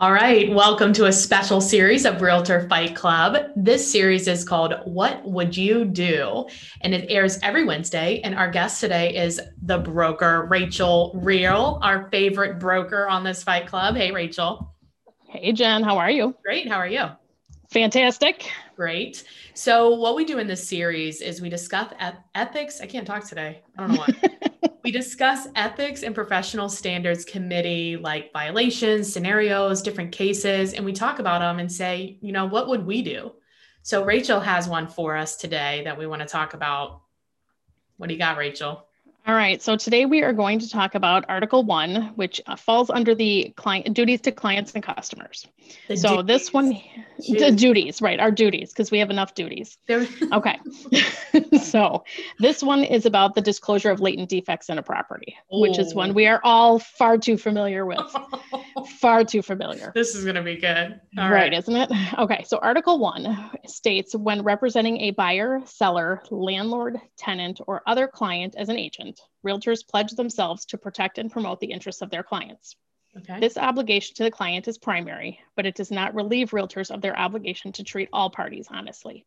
All right, welcome to a special series of Realtor Fight Club. This series is called What Would You Do? And it airs every Wednesday. And our guest today is the broker, Rachel Real, our favorite broker on this Fight Club. Hey, Rachel. Hey, Jen, how are you? Great. How are you? Fantastic. Great. So, what we do in this series is we discuss ethics. I can't talk today. I don't know why. we discuss ethics and professional standards committee, like violations, scenarios, different cases, and we talk about them and say, you know, what would we do? So, Rachel has one for us today that we want to talk about. What do you got, Rachel? All right, so today we are going to talk about Article 1, which uh, falls under the client duties to clients and customers. The so duties. this one, Jeez. the duties, right, our duties, because we have enough duties. okay, so this one is about the disclosure of latent defects in a property, Ooh. which is one we are all far too familiar with. far too familiar. This is going to be good. All right, right, isn't it? Okay, so Article 1 states when representing a buyer, seller, landlord, tenant, or other client as an agent, realtors pledge themselves to protect and promote the interests of their clients. Okay. This obligation to the client is primary, but it does not relieve realtors of their obligation to treat all parties honestly.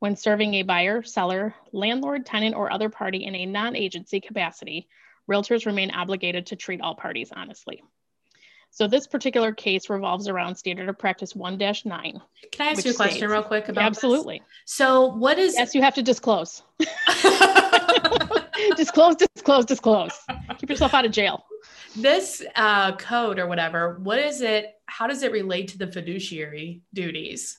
When serving a buyer, seller, landlord, tenant, or other party in a non agency capacity, realtors remain obligated to treat all parties honestly. So this particular case revolves around standard of practice 1-9. Can I ask you a question states, real quick about Absolutely. This? So what is Yes, you have to disclose. disclose, disclose, disclose. Keep yourself out of jail. This uh, code or whatever, what is it? How does it relate to the fiduciary duties?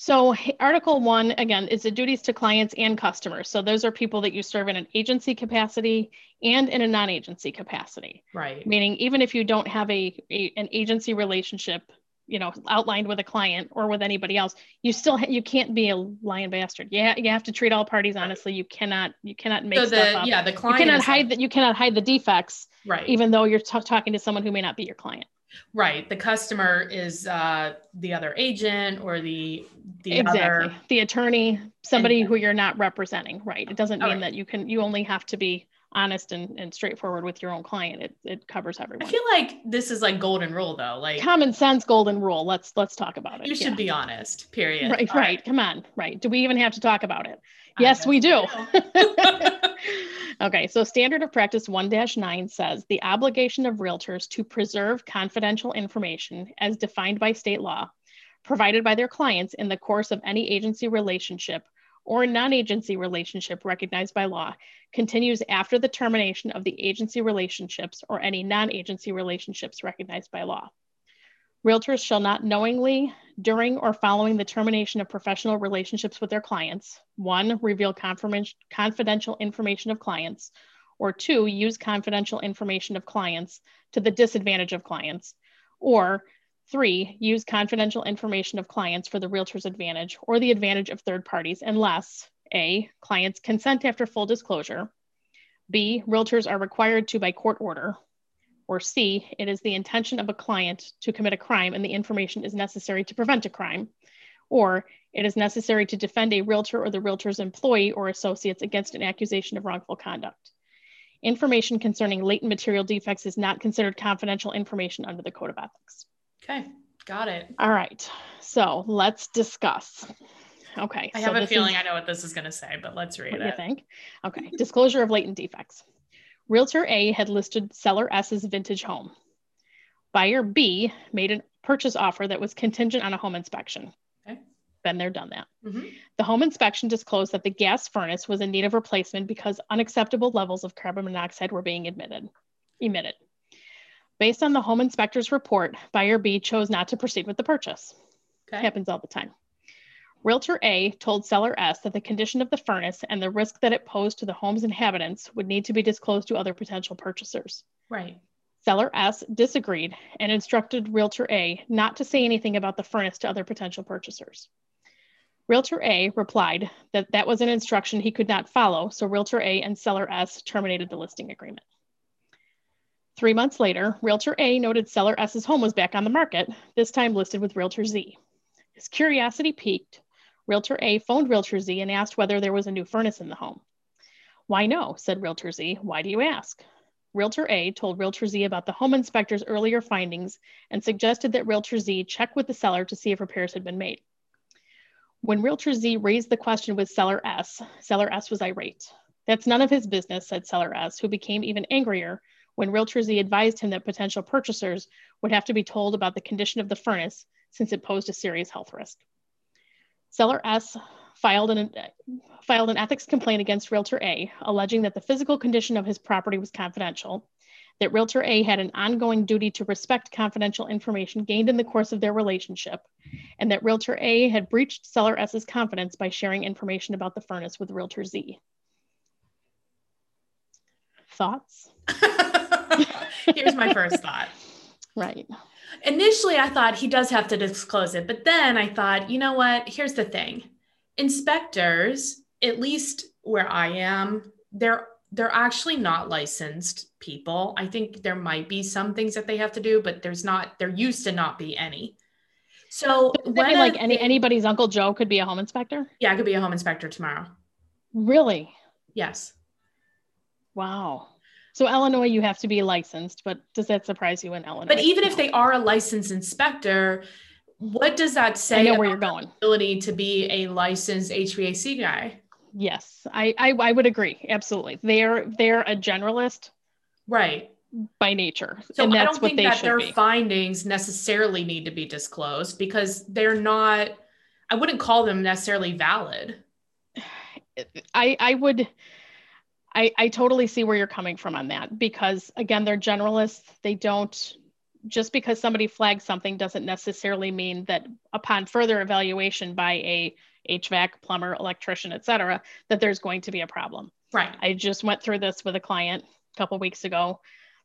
So, Article One, again, is the duties to clients and customers. So, those are people that you serve in an agency capacity and in a non agency capacity. Right. Meaning, even if you don't have a, a, an agency relationship you know outlined with a client or with anybody else you still ha- you can't be a lying bastard. Yeah you, you have to treat all parties honestly. You cannot you cannot make so the, stuff up. yeah the client you cannot hide that you cannot hide the defects right. even though you're t- talking to someone who may not be your client. Right. The customer is uh the other agent or the the exactly. Other... the attorney somebody and, who you're not representing. Right. It doesn't mean right. that you can you only have to be honest and, and straightforward with your own client. It, it covers everyone. i feel like this is like golden rule though like common sense golden rule. Let's let's talk about it. You should yeah. be honest period. Right right. right. Come on. Right. Do we even have to talk about it? Yes we do, do. okay so standard of practice 1-9 says the obligation of realtors to preserve confidential information as defined by state law provided by their clients in the course of any agency relationship or non-agency relationship recognized by law continues after the termination of the agency relationships or any non-agency relationships recognized by law. Realtors shall not knowingly, during or following the termination of professional relationships with their clients, one, reveal confidential information of clients, or two, use confidential information of clients to the disadvantage of clients, or Three, use confidential information of clients for the realtor's advantage or the advantage of third parties unless A, clients consent after full disclosure, B, realtors are required to by court order, or C, it is the intention of a client to commit a crime and the information is necessary to prevent a crime, or it is necessary to defend a realtor or the realtor's employee or associates against an accusation of wrongful conduct. Information concerning latent material defects is not considered confidential information under the Code of Ethics. Okay, got it. All right. So let's discuss. Okay. I so have a feeling is, I know what this is going to say, but let's read what it. You think? Okay. Disclosure of latent defects. Realtor A had listed seller S's vintage home. Buyer B made a purchase offer that was contingent on a home inspection. Okay. Been there, done that. Mm-hmm. The home inspection disclosed that the gas furnace was in need of replacement because unacceptable levels of carbon monoxide were being admitted, emitted. Based on the home inspector's report, buyer B chose not to proceed with the purchase. Okay. Happens all the time. Realtor A told seller S that the condition of the furnace and the risk that it posed to the home's inhabitants would need to be disclosed to other potential purchasers. Right. Seller S disagreed and instructed Realtor A not to say anything about the furnace to other potential purchasers. Realtor A replied that that was an instruction he could not follow, so Realtor A and Seller S terminated the listing agreement. Three months later, Realtor A noted seller S's home was back on the market, this time listed with Realtor Z. His curiosity piqued. Realtor A phoned Realtor Z and asked whether there was a new furnace in the home. Why no, said Realtor Z. Why do you ask? Realtor A told Realtor Z about the home inspector's earlier findings and suggested that Realtor Z check with the seller to see if repairs had been made. When Realtor Z raised the question with Seller S, Seller S was irate. That's none of his business, said Seller S, who became even angrier when Realtor Z advised him that potential purchasers would have to be told about the condition of the furnace since it posed a serious health risk. Seller S filed an, filed an ethics complaint against Realtor A, alleging that the physical condition of his property was confidential, that Realtor A had an ongoing duty to respect confidential information gained in the course of their relationship, and that Realtor A had breached Seller S's confidence by sharing information about the furnace with Realtor Z. Thoughts? Here's my first thought. Right. Initially, I thought he does have to disclose it, but then I thought, you know what? Here's the thing inspectors, at least where I am, they're they're actually not licensed people. I think there might be some things that they have to do, but there's not. There used to not be any. So when like any anybody's Uncle Joe could be a home inspector. Yeah, I could be a home inspector tomorrow. Really? Yes. Wow. So Illinois, you have to be licensed, but does that surprise you in Illinois? But even if they are a licensed inspector, what does that say? I know where you're going. Ability to be a licensed HVAC guy. Yes, I, I I would agree. Absolutely, they're they're a generalist, right? By nature, so and that's I don't think that their be. findings necessarily need to be disclosed because they're not. I wouldn't call them necessarily valid. I I would. I, I totally see where you're coming from on that because again they're generalists they don't just because somebody flags something doesn't necessarily mean that upon further evaluation by a HVAC, plumber, electrician, et cetera, that there's going to be a problem. Right. I just went through this with a client a couple weeks ago.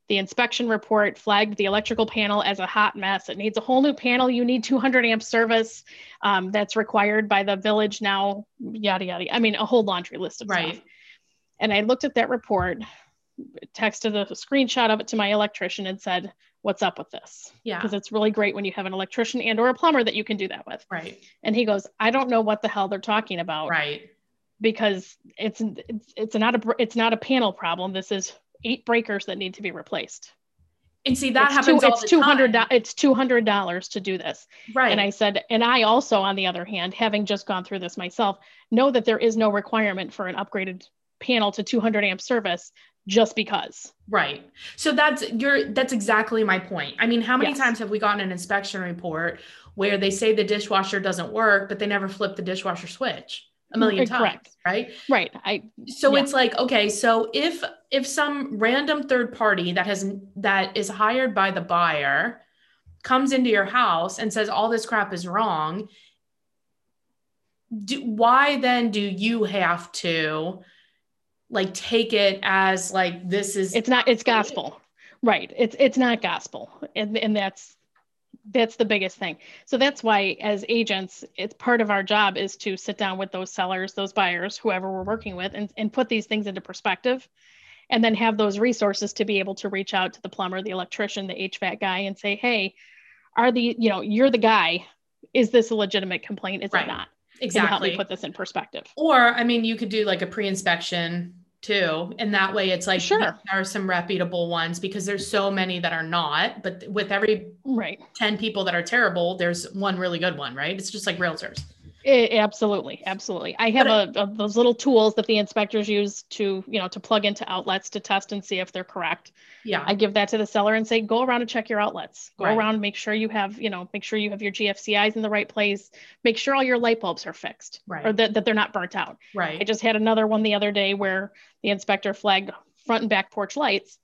The inspection report flagged the electrical panel as a hot mess. It needs a whole new panel. You need 200 amp service um, that's required by the village now, yada, yada. I mean, a whole laundry list of right. stuff. And I looked at that report, texted a screenshot of it to my electrician and said, what's up with this? Yeah. Because it's really great when you have an electrician and or a plumber that you can do that with. Right. And he goes i don't know what the hell they're talking about. Right. Because it's it's, it's not a it's not a panel problem. This is eight breakers that need to be replaced. And see that it's happens two, it's 200 it's 200 dollars to do this. Right and i said and i also on the other hand having just gone through this myself know that there is no requirement for an upgraded panel to 200 amp service just because. Right. So that's your that's exactly my point. I mean, how many yes. times have we gotten an inspection report where they say the dishwasher doesn't work, but they never flip the dishwasher switch? a million Correct. times right right i so yeah. it's like okay so if if some random third party that has that is hired by the buyer comes into your house and says all this crap is wrong do, why then do you have to like take it as like this is it's not it's gospel. Right. It's it's not gospel. And, and that's that's the biggest thing. So that's why as agents it's part of our job is to sit down with those sellers those buyers whoever we're working with and, and put these things into perspective and then have those resources to be able to reach out to the plumber the electrician the hvac guy and say hey are the you know you're the guy. Is this a legitimate complaint? Is right. it not exactly help me put this in perspective? Or i mean you could do like a pre-inspection too. And that way it's like sure. there are some reputable ones because there's so many that are not but with every right. 10 people that are terrible there's one really good one right? It's just like realtors it, absolutely, absolutely. I have a, a, those little tools that the inspectors use to, you know, to plug into outlets to test and see if they're correct. Yeah. I give that to the seller and say, go around and check your outlets. Go right. around, make sure you have, you know, make sure you have your GFCIs in the right place. Make sure all your light bulbs are fixed, right. or that, that they're not burnt out. Right. I just had another one the other day where the inspector flagged front and back porch lights,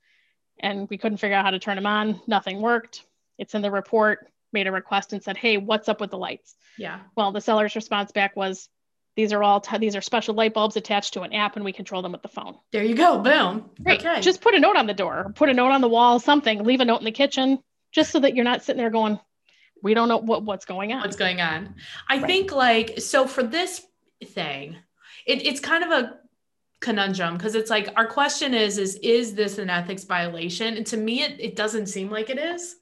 and we couldn't figure out how to turn them on. Nothing worked. It's in the report made a request and said, "Hey, what's up with the lights?" Yeah. Well, the seller's response back was, "These are all t- these are special light bulbs attached to an app, and we control them with the phone." There you go. Boom. Great. Okay. Just put a note on the door, put a note on the wall, something. Leave a note in the kitchen, just so that you're not sitting there going, "We don't know what what's going on." What's going on? I right. think like so for this thing, it, it's kind of a conundrum because it's like our question is is is this an ethics violation and to me it, it doesn't seem like it is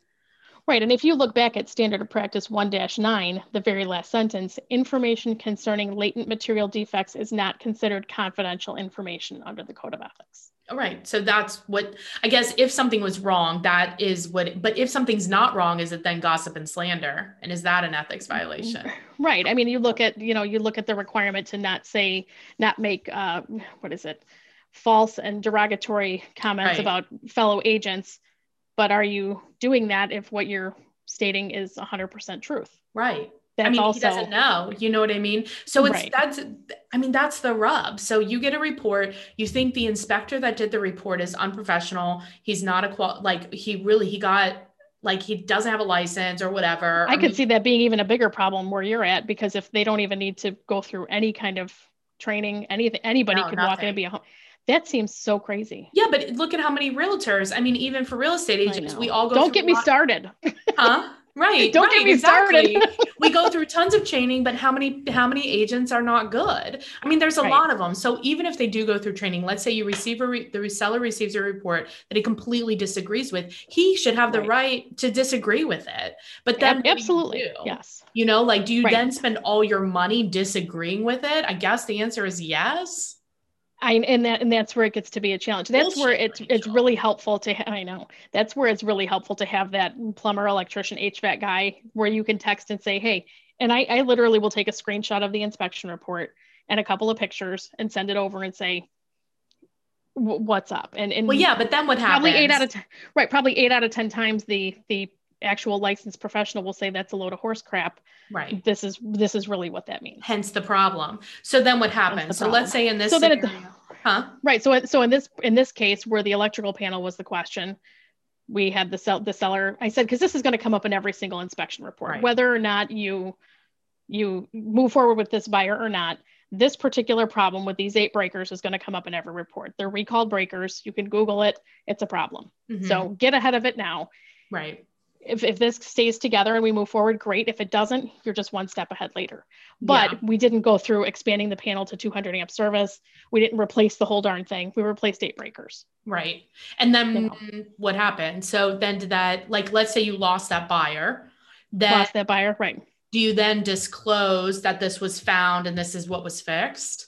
Right. And if you look back at Standard of Practice 1 9, the very last sentence, information concerning latent material defects is not considered confidential information under the Code of Ethics. All right. So that's what I guess if something was wrong, that is what, but if something's not wrong, is it then gossip and slander? And is that an ethics violation? Right. I mean, you look at, you know, you look at the requirement to not say, not make, uh, what is it, false and derogatory comments Right. about fellow agents. But are you doing that if what you're stating is 100% truth? Right. That's I mean, also he doesn't know. You know what I mean? So it's Right. that's I mean, that's the rub. So you get a report, you think the inspector that did the report is unprofessional, he's not a qual like he really he got like he doesn't have a license or whatever. I or could see that being even a bigger problem where you're at because if they don't even need to go through any kind of training, anything, anybody No, could walk in and be a home. That seems so crazy. Yeah, but look at how many realtors. I mean, even for real estate agents, we all go Don't get me lot- started. Huh? Right. Don't right, get me started. we go through tons of training, but how many how many agents are not good? I mean, there's a Right. lot of them. So even if they do go through training, let's say you receive a re- the reseller receives a report that he completely disagrees with, he should have the Right. right to disagree with it. But then Ab- what do you Absolutely. do? Yes. You know, like do you then spend all your money disagreeing with it? I guess the answer is yes. I and that and that's where it gets to be a challenge. That's where Bullshit, it's it's Rachel. really helpful to ha- I know. That's where it's really helpful to have that plumber, electrician, HVAC guy where you can text and say, "Hey," and I I literally will take a screenshot of the inspection report and a couple of pictures and send it over and say what's up. And and Well, yeah, but then what happens? probably 8 out of 10 right, probably 8 out of 10 times the the actual licensed professional will say that's a load of horse crap. right. This is this is really what that means. Hence the problem. So then what happens? So let's say in this So then it- scenario, huh? Right. So, so in this in this case, where the electrical panel was the question, we had the sell the seller. I said because this is going to come up in every single inspection report, Right. whether or not you you move forward with this buyer or not. This particular problem with these eight breakers is going to come up in every report. They're recalled breakers. You can Google it. It's a problem. Mhm. So get ahead of it now. right. If, if this stays together and we move forward, great. If it doesn't, you're just one step ahead later. But Yeah. we didn't go through expanding the panel to 200 amp service. We didn't replace the whole darn thing. We replaced eight breakers. Right. And then what happened? So then did that, like, let's say you lost that buyer, then lost that buyer right do you then disclose that this was found and this is what was fixed?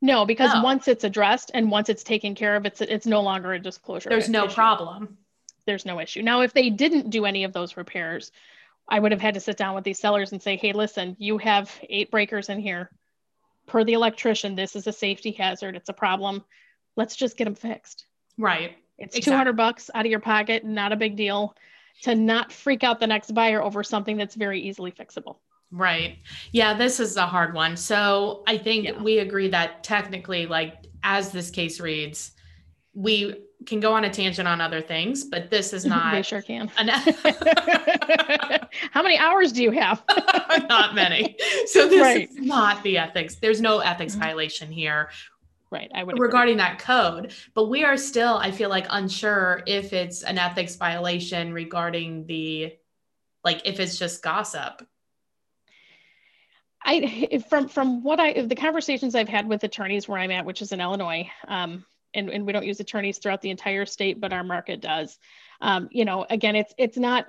no because once it's addressed and once it's taken care of it's it's no longer a disclosure There's no issue. problem. There's no issue now if they didn't do any of those repairs i would have had to sit down with these sellers and say hey listen you have eight breakers in here per the electrician this is a safety hazard it's a problem let's just get them fixed Right. it's Exactly. 200 bucks out of your pocket not a big deal to not freak out the next buyer over something that's very easily fixable Right. Yeah, this is a hard one. So I think Yeah. we agree that technically, like, as this case reads, we can go on a tangent on other things, but this is they not sure can an how many hours do you have not many. So this Right. is not the ethics. There's no ethics Mhm. violation here. right i would agree. regarding that code, but we are still, I feel like, unsure if it's an ethics violation regarding the, like, if it's just gossip. I from from what I the conversations I've had with attorneys where I'm at, which is in Illinois, um, and and we don't use attorneys throughout the entire state, but our market does. Um, you know, again, it's it's not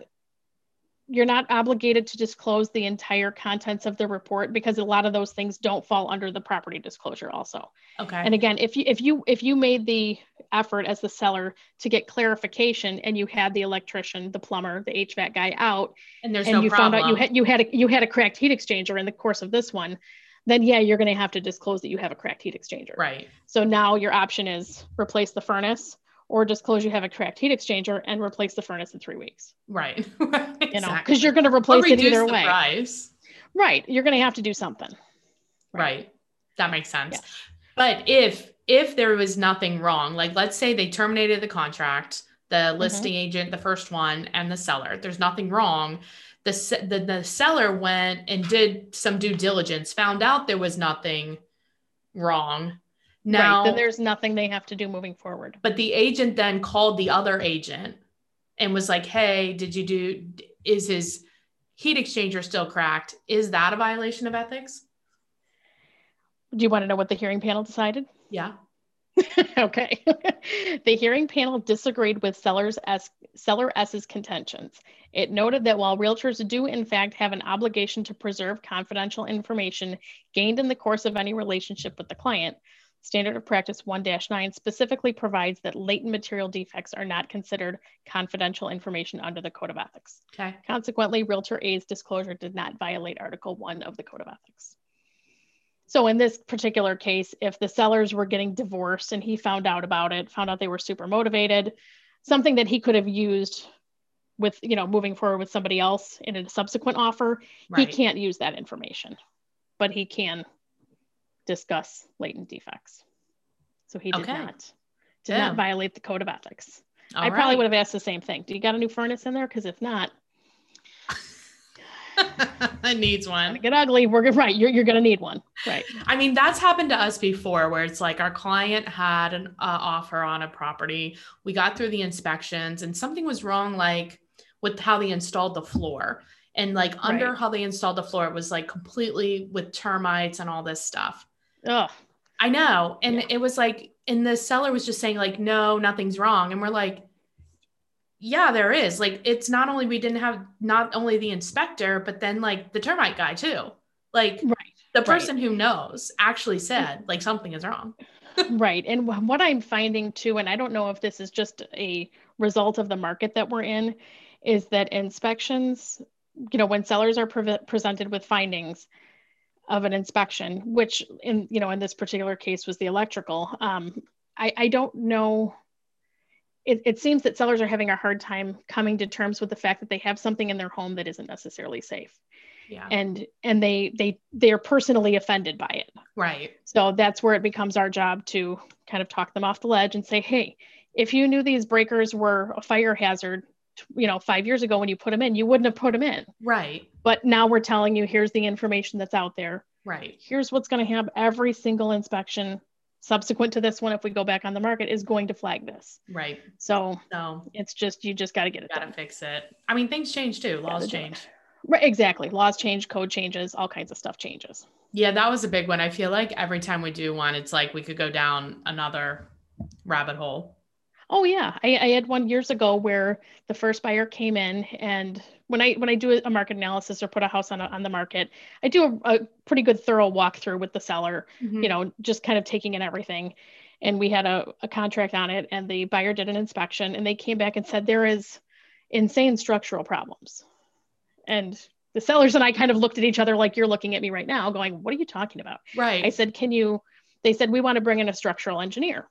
you're not obligated to disclose the entire contents of the report because a lot of those things don't fall under the property disclosure also. Okay. And again, if you if you if you made the effort as the seller to get clarification and you had the electrician, the plumber, the HVAC guy out, And there's and no you problem. found out you had you had a you had a cracked heat exchanger in the course of this one, then yeah, you're going to have to disclose that you have a cracked heat exchanger. right. So now your option is replace the furnace or disclose you have a cracked heat exchanger and replace the furnace in three weeks. Right. You know, because you're going to replace it either way. price. Right. You're going to have to do something. Right. That makes sense. Yeah. But if if there was nothing wrong, like let's say they terminated the contract, the Mm-hmm. listing agent, the first one, and the seller, there's nothing wrong. The, the the seller went and did some due diligence, found out there was nothing wrong. Now, right. Then there's nothing they have to do moving forward. but the agent then called the other agent and was like, "Hey, did you do? Is his heat exchanger still cracked? Is that a violation of ethics?" Do you want to know what the hearing panel decided? Yeah. okay. the hearing panel disagreed with sellers S, seller S's contentions. It noted that while realtors do in fact have an obligation to preserve confidential information gained in the course of any relationship with the client, Standard of Practice 1 9 specifically provides that latent material defects are not considered confidential information under the Code of Ethics. Okay. Consequently, Realtor A's disclosure did not violate Article 1 of the Code of Ethics. So, in this particular case, if the sellers were getting divorced and he found out about it, found out they were super motivated, something that he could have used with, you know, moving forward with somebody else in a subsequent offer, right. he can't use that information, but he can discuss latent defects. So he did okay. not did yeah. not violate the code of ethics. All I right. probably would have asked the same thing. Do you got a new furnace in there? Because if not, needs one. Get ugly. We're right. You're, you're going to need one. Right. I mean, that's happened to us before where it's like our client had an uh, offer on a property. We got through the inspections and something was wrong, like with how they installed the floor. And like under right. how they installed the floor, it was like completely with termites and all this stuff. Ugh. I know. And yeah. it was like, and the seller was just saying, like, no, nothing's wrong. And we're like, yeah, there is. Like, it's not only we didn't have not only the inspector, but then like the termite guy too. Like, right. the person right. who knows actually said, like, something is wrong. right. And what I'm finding too, and I don't know if this is just a result of the market that we're in, is that inspections, you know, when sellers are pre- presented with findings, of an inspection, which in you know in this particular case was the electrical. Um, I, I don't know. It, it seems that sellers are having a hard time coming to terms with the fact that they have something in their home that isn't necessarily safe. Yeah. And and they they they are personally offended by it. Right. So that's where it becomes our job to kind of talk them off the ledge and say, hey, if you knew these breakers were a fire hazard, you know, five years ago when you put them in, you wouldn't have put them in. Right. But now we're telling you here's the information that's out there. Right. Here's what's going to happen. Every single inspection subsequent to this one, if we go back on the market, is going to flag this. Right. So, so it's just you just got to get it. Got to fix it. I mean, things change too. Laws change. Right. Exactly. Laws change. Code changes. All kinds of stuff changes. Yeah, that was a big one. I feel like every time we do one, it's like we could go down another rabbit hole. Oh yeah, I, I, had one years ago where the first buyer came in, and when I when I do a market analysis or put a house on a, on the market, I do a, a pretty good thorough walkthrough with the seller. Mm-hmm. You know, just kind of taking in everything. And we had a, a contract on it, and the buyer did an inspection, and they came back and said there is insane structural problems. And the sellers and I kind of looked at each other like you're looking at me right now, going, "What are you talking about?" Right. I said, "Can you?" They said we want to bring in a structural engineer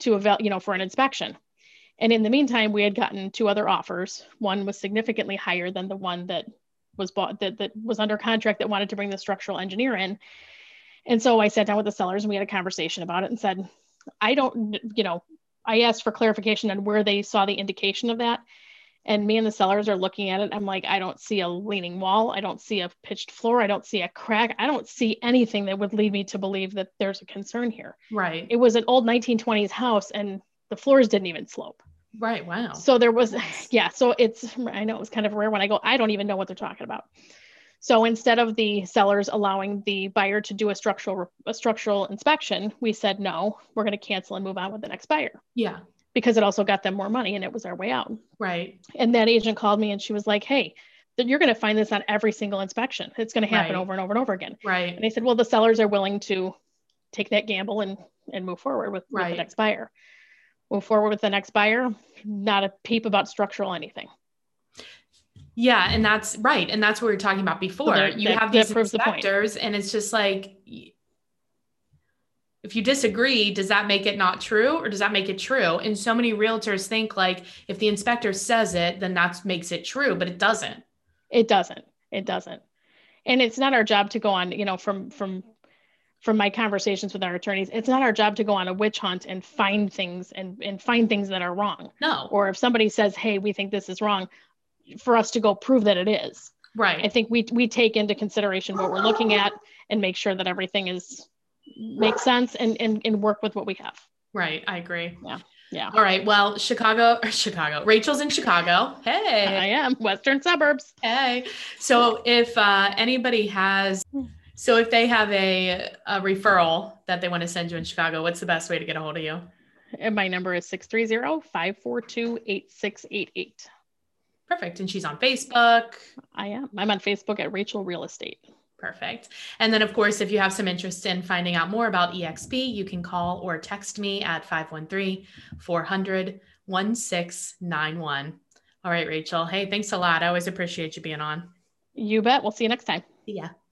to eval, you know, for an inspection. And in the meantime, we had gotten two other offers. One was significantly higher than the one that was bought that, that was under contract that wanted to bring the structural engineer in. And so I sat down with the sellers and we had a conversation about it and said, I don't, you know, I asked for clarification on where they saw the indication of that. And me and the sellers are looking at it. I'm like, I don't see a leaning wall. I don't see a pitched floor. I don't see a crack. I don't see anything that would lead me to believe that there's a concern here. Right. It was an old 1920s house and the floors didn't even slope. Right. Wow. So there was, yeah. So it's, I know it was kind of rare when I go, I don't even know what they're talking about. So instead of the sellers allowing the buyer to do a structural a structural inspection, we said no, we're going to cancel and move on with the next buyer. Yeah because it also got them more money and it was our way out. Right. And that agent called me and she was like, Hey, you're going to find this on every single inspection. It's going to happen right. over and over and over again. Right. And they said, well, the sellers are willing to take that gamble and, and move forward with, right. with the next buyer. Move forward with the next buyer, not a peep about structural anything. Yeah, and that's right, and that's what we were talking about before. So you that, have these inspectors, the and it's just like if you disagree, does that make it not true or does that make it true? And so many realtors think like if the inspector says it, then that makes it true, but it doesn't. It doesn't. It doesn't. And it's not our job to go on, you know, from from from my conversations with our attorneys, it's not our job to go on a witch hunt and find things and, and find things that are wrong. No. Or if somebody says, hey, we think this is wrong, for us to go prove that it is. Right. I think we we take into consideration what we're looking at and make sure that everything is makes sense and, and and work with what we have. Right. I agree. Yeah. Yeah. All right. Well chicago or chicago rachel's in chicago. Hey. I am. Western suburbs. Hey. So if uh, anybody has so if they have a, a referral that they want to send you in chicago what's the best way to get a hold of you and my number is 630-542-8688 perfect and she's on facebook i am i'm on facebook at rachel real estate Perfect. And then, of course, if you have some interest in finding out more about EXP, you can call or text me at 513 400 1691. All right, Rachel. Hey, thanks a lot. I always appreciate you being on. You bet. We'll see you next time. Yeah.